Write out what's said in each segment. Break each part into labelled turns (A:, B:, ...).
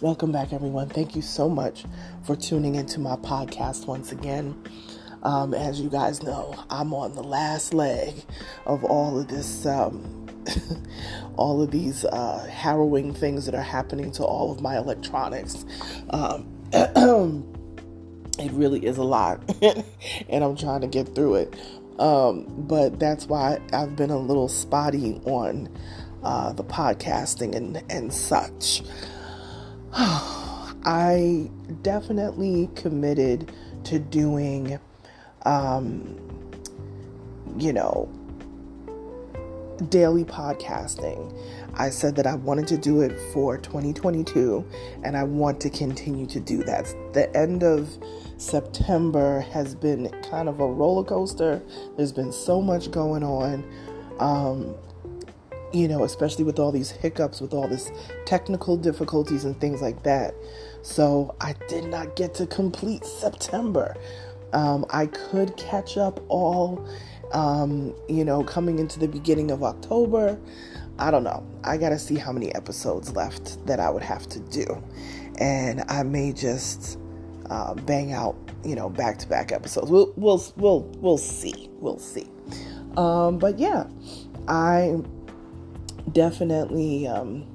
A: Welcome back, everyone. Thank you so much for tuning into my podcast once again. Um, as you guys know, I'm on the last leg of all of this, um, all of these uh, harrowing things that are happening to all of my electronics. Um, it really is a lot, and I'm trying to get through it. Um, but that's why I've been a little spotty on uh, the podcasting and, and such. I definitely committed to doing, um, you know, daily podcasting. I said that I wanted to do it for 2022 and I want to continue to do that. The end of September has been kind of a roller coaster. There's been so much going on. Um, you know, especially with all these hiccups, with all this technical difficulties and things like that. So I did not get to complete September. Um, I could catch up all, um, you know, coming into the beginning of October. I don't know. I got to see how many episodes left that I would have to do. And I may just uh, bang out, you know, back to back episodes. We'll, we'll, we'll, we'll see. We'll see. Um, but yeah, I definitely um,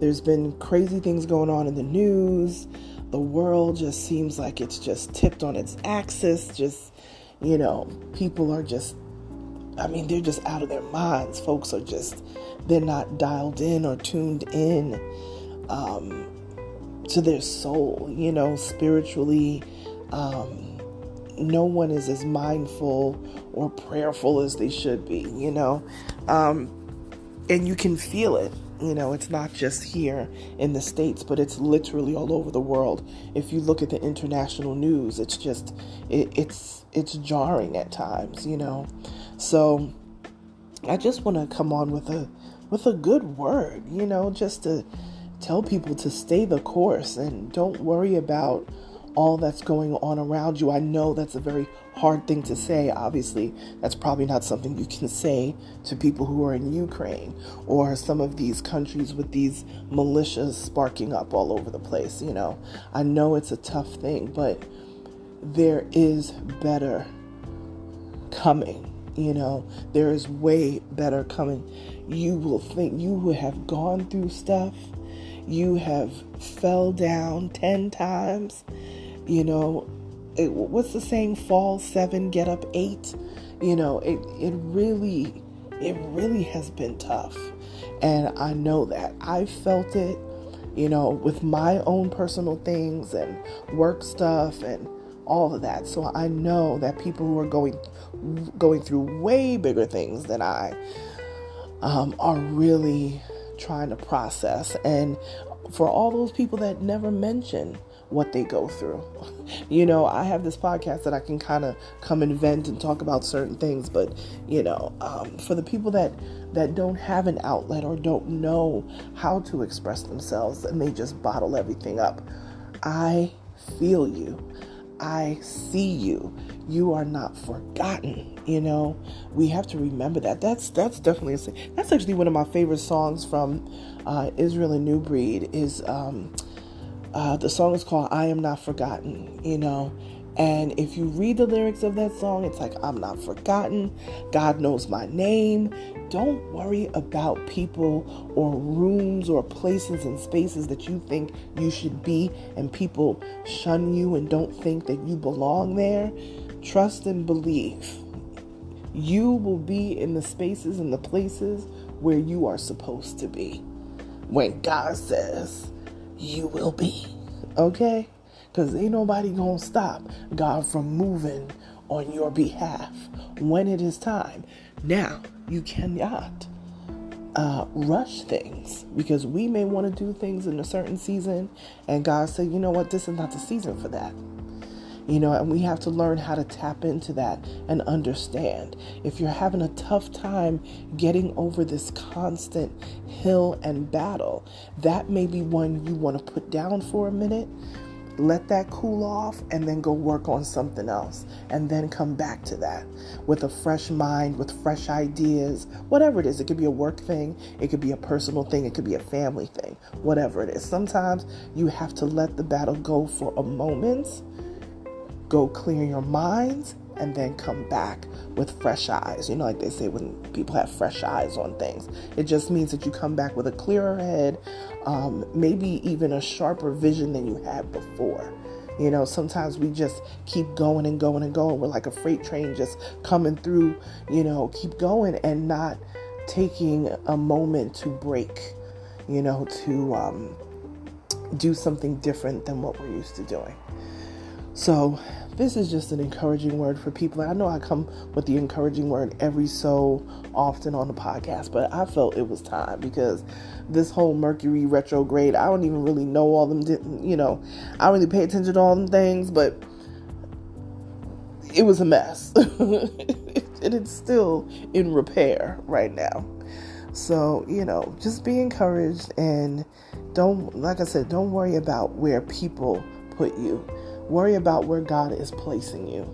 A: there's been crazy things going on in the news. The world just seems like it's just tipped on its axis. Just you know people are just i mean they're just out of their minds. Folks are just they're not dialed in or tuned in um, to their soul you know spiritually. Um, no one is as mindful or prayerful as they should be you know? Um, and you can feel it. You know, it's not just here in the States, but it's literally all over the world. If you look at the international news, it's just, it, it's, it's jarring at times, you know. So I just want to come on with a, with a good word, you know, just to tell people to stay the course and don't worry about all that's going on around you. I know that's a very hard thing to say. Obviously, that's probably not something you can say to people who are in Ukraine or some of these countries with these militias sparking up all over the place. You know, I know it's a tough thing, but there is better coming. You know, there is way better coming. You will think you will have gone through stuff. You have fell down 10 times you know, it, what's the saying? Fall seven, get up eight. You know, it it really it really has been tough, and I know that I felt it. You know, with my own personal things and work stuff and all of that. So I know that people who are going going through way bigger things than I um, are really trying to process. And for all those people that never mention what they go through. You know, I have this podcast that I can kind of come and vent and talk about certain things, but you know, um, for the people that that don't have an outlet or don't know how to express themselves and they just bottle everything up, I feel you. I see you. You are not forgotten. You know, we have to remember that. That's that's definitely a, that's actually one of my favorite songs from uh, Israel and New Breed. Is um, uh, the song is called I Am Not Forgotten, you know. And if you read the lyrics of that song, it's like, I'm not forgotten. God knows my name. Don't worry about people or rooms or places and spaces that you think you should be and people shun you and don't think that you belong there. Trust and believe. You will be in the spaces and the places where you are supposed to be. When God says, you will be. Okay? Because ain't nobody gonna stop God from moving on your behalf when it is time. Now, you cannot uh, rush things because we may want to do things in a certain season, and God said, you know what, this is not the season for that. You know, and we have to learn how to tap into that and understand. If you're having a tough time getting over this constant hill and battle, that may be one you want to put down for a minute let that cool off and then go work on something else and then come back to that with a fresh mind with fresh ideas whatever it is it could be a work thing it could be a personal thing it could be a family thing whatever it is sometimes you have to let the battle go for a moment go clear your minds and then come back with fresh eyes. You know, like they say when people have fresh eyes on things, it just means that you come back with a clearer head, um, maybe even a sharper vision than you had before. You know, sometimes we just keep going and going and going. We're like a freight train just coming through, you know, keep going and not taking a moment to break, you know, to um, do something different than what we're used to doing. So, this is just an encouraging word for people. I know I come with the encouraging word every so often on the podcast, but I felt it was time because this whole Mercury retrograde, I don't even really know all them, you know, I don't really pay attention to all them things, but it was a mess. and it's still in repair right now. So, you know, just be encouraged and don't, like I said, don't worry about where people put you Worry about where God is placing you.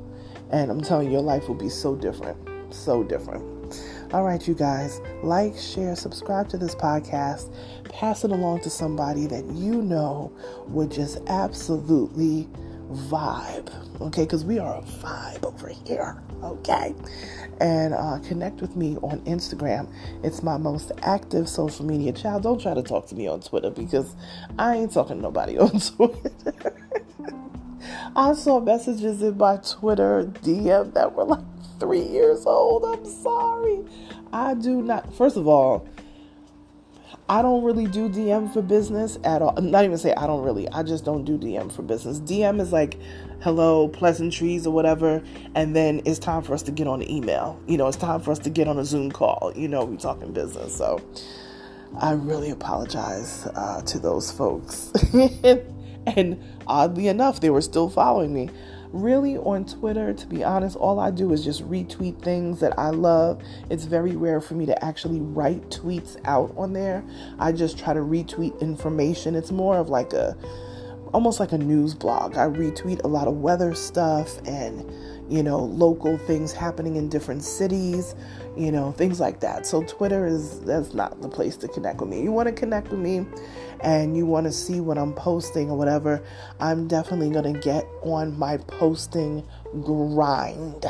A: And I'm telling you, your life will be so different. So different. All right, you guys, like, share, subscribe to this podcast, pass it along to somebody that you know would just absolutely vibe. Okay, because we are a vibe over here. Okay, and uh, connect with me on Instagram. It's my most active social media. Child, don't try to talk to me on Twitter because I ain't talking to nobody on Twitter. I saw messages in my Twitter DM that were like three years old. I'm sorry. I do not, first of all, I don't really do DM for business at all. Not even say I don't really. I just don't do DM for business. DM is like hello, pleasantries or whatever, and then it's time for us to get on the email. You know, it's time for us to get on a Zoom call. You know, we talking business. So I really apologize uh, to those folks. and oddly enough, they were still following me. Really, on Twitter, to be honest, all I do is just retweet things that I love. It's very rare for me to actually write tweets out on there. I just try to retweet information. It's more of like a almost like a news blog. I retweet a lot of weather stuff and you know, local things happening in different cities, you know, things like that. So Twitter is that's not the place to connect with me. You want to connect with me and you want to see what I'm posting or whatever, I'm definitely going to get on my posting grind.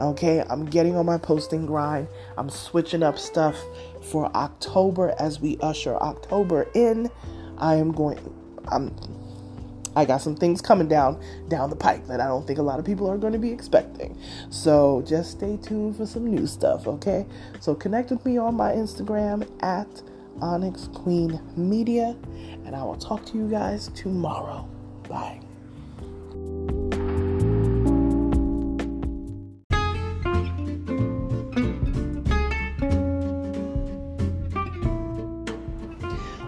A: Okay, I'm getting on my posting grind. I'm switching up stuff for October as we usher October in. I am going I'm I got some things coming down down the pipe that I don't think a lot of people are going to be expecting. So just stay tuned for some new stuff, okay? So connect with me on my Instagram at Onyx Queen Media, and I will talk to you guys tomorrow. Bye.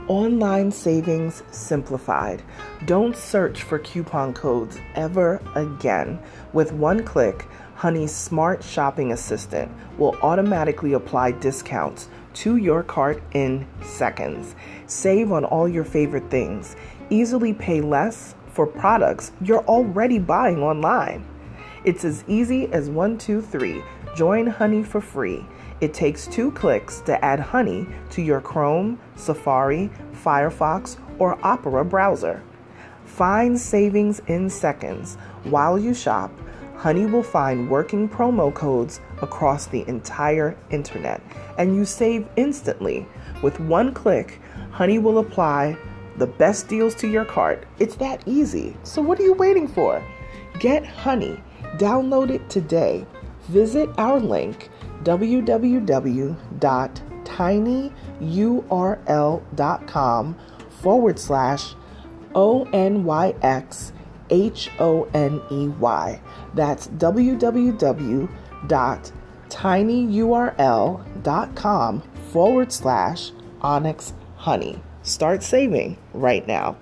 A: Online savings simplified. Don't search for coupon codes ever again. With one click, Honey's smart shopping assistant will automatically apply discounts to your cart in seconds. Save on all your favorite things. Easily pay less for products you're already buying online. It's as easy as one, two, three. Join Honey for free. It takes two clicks to add Honey to your Chrome, Safari, Firefox, or Opera browser. Find savings in seconds. While you shop, Honey will find working promo codes across the entire internet, and you save instantly. With one click, Honey will apply the best deals to your cart. It's that easy. So, what are you waiting for? Get Honey. Download it today. Visit our link www.tinyurl.com forward slash O N Y X H O N E Y. That's www.tinyurl.com forward slash onyx honey. Start saving right now.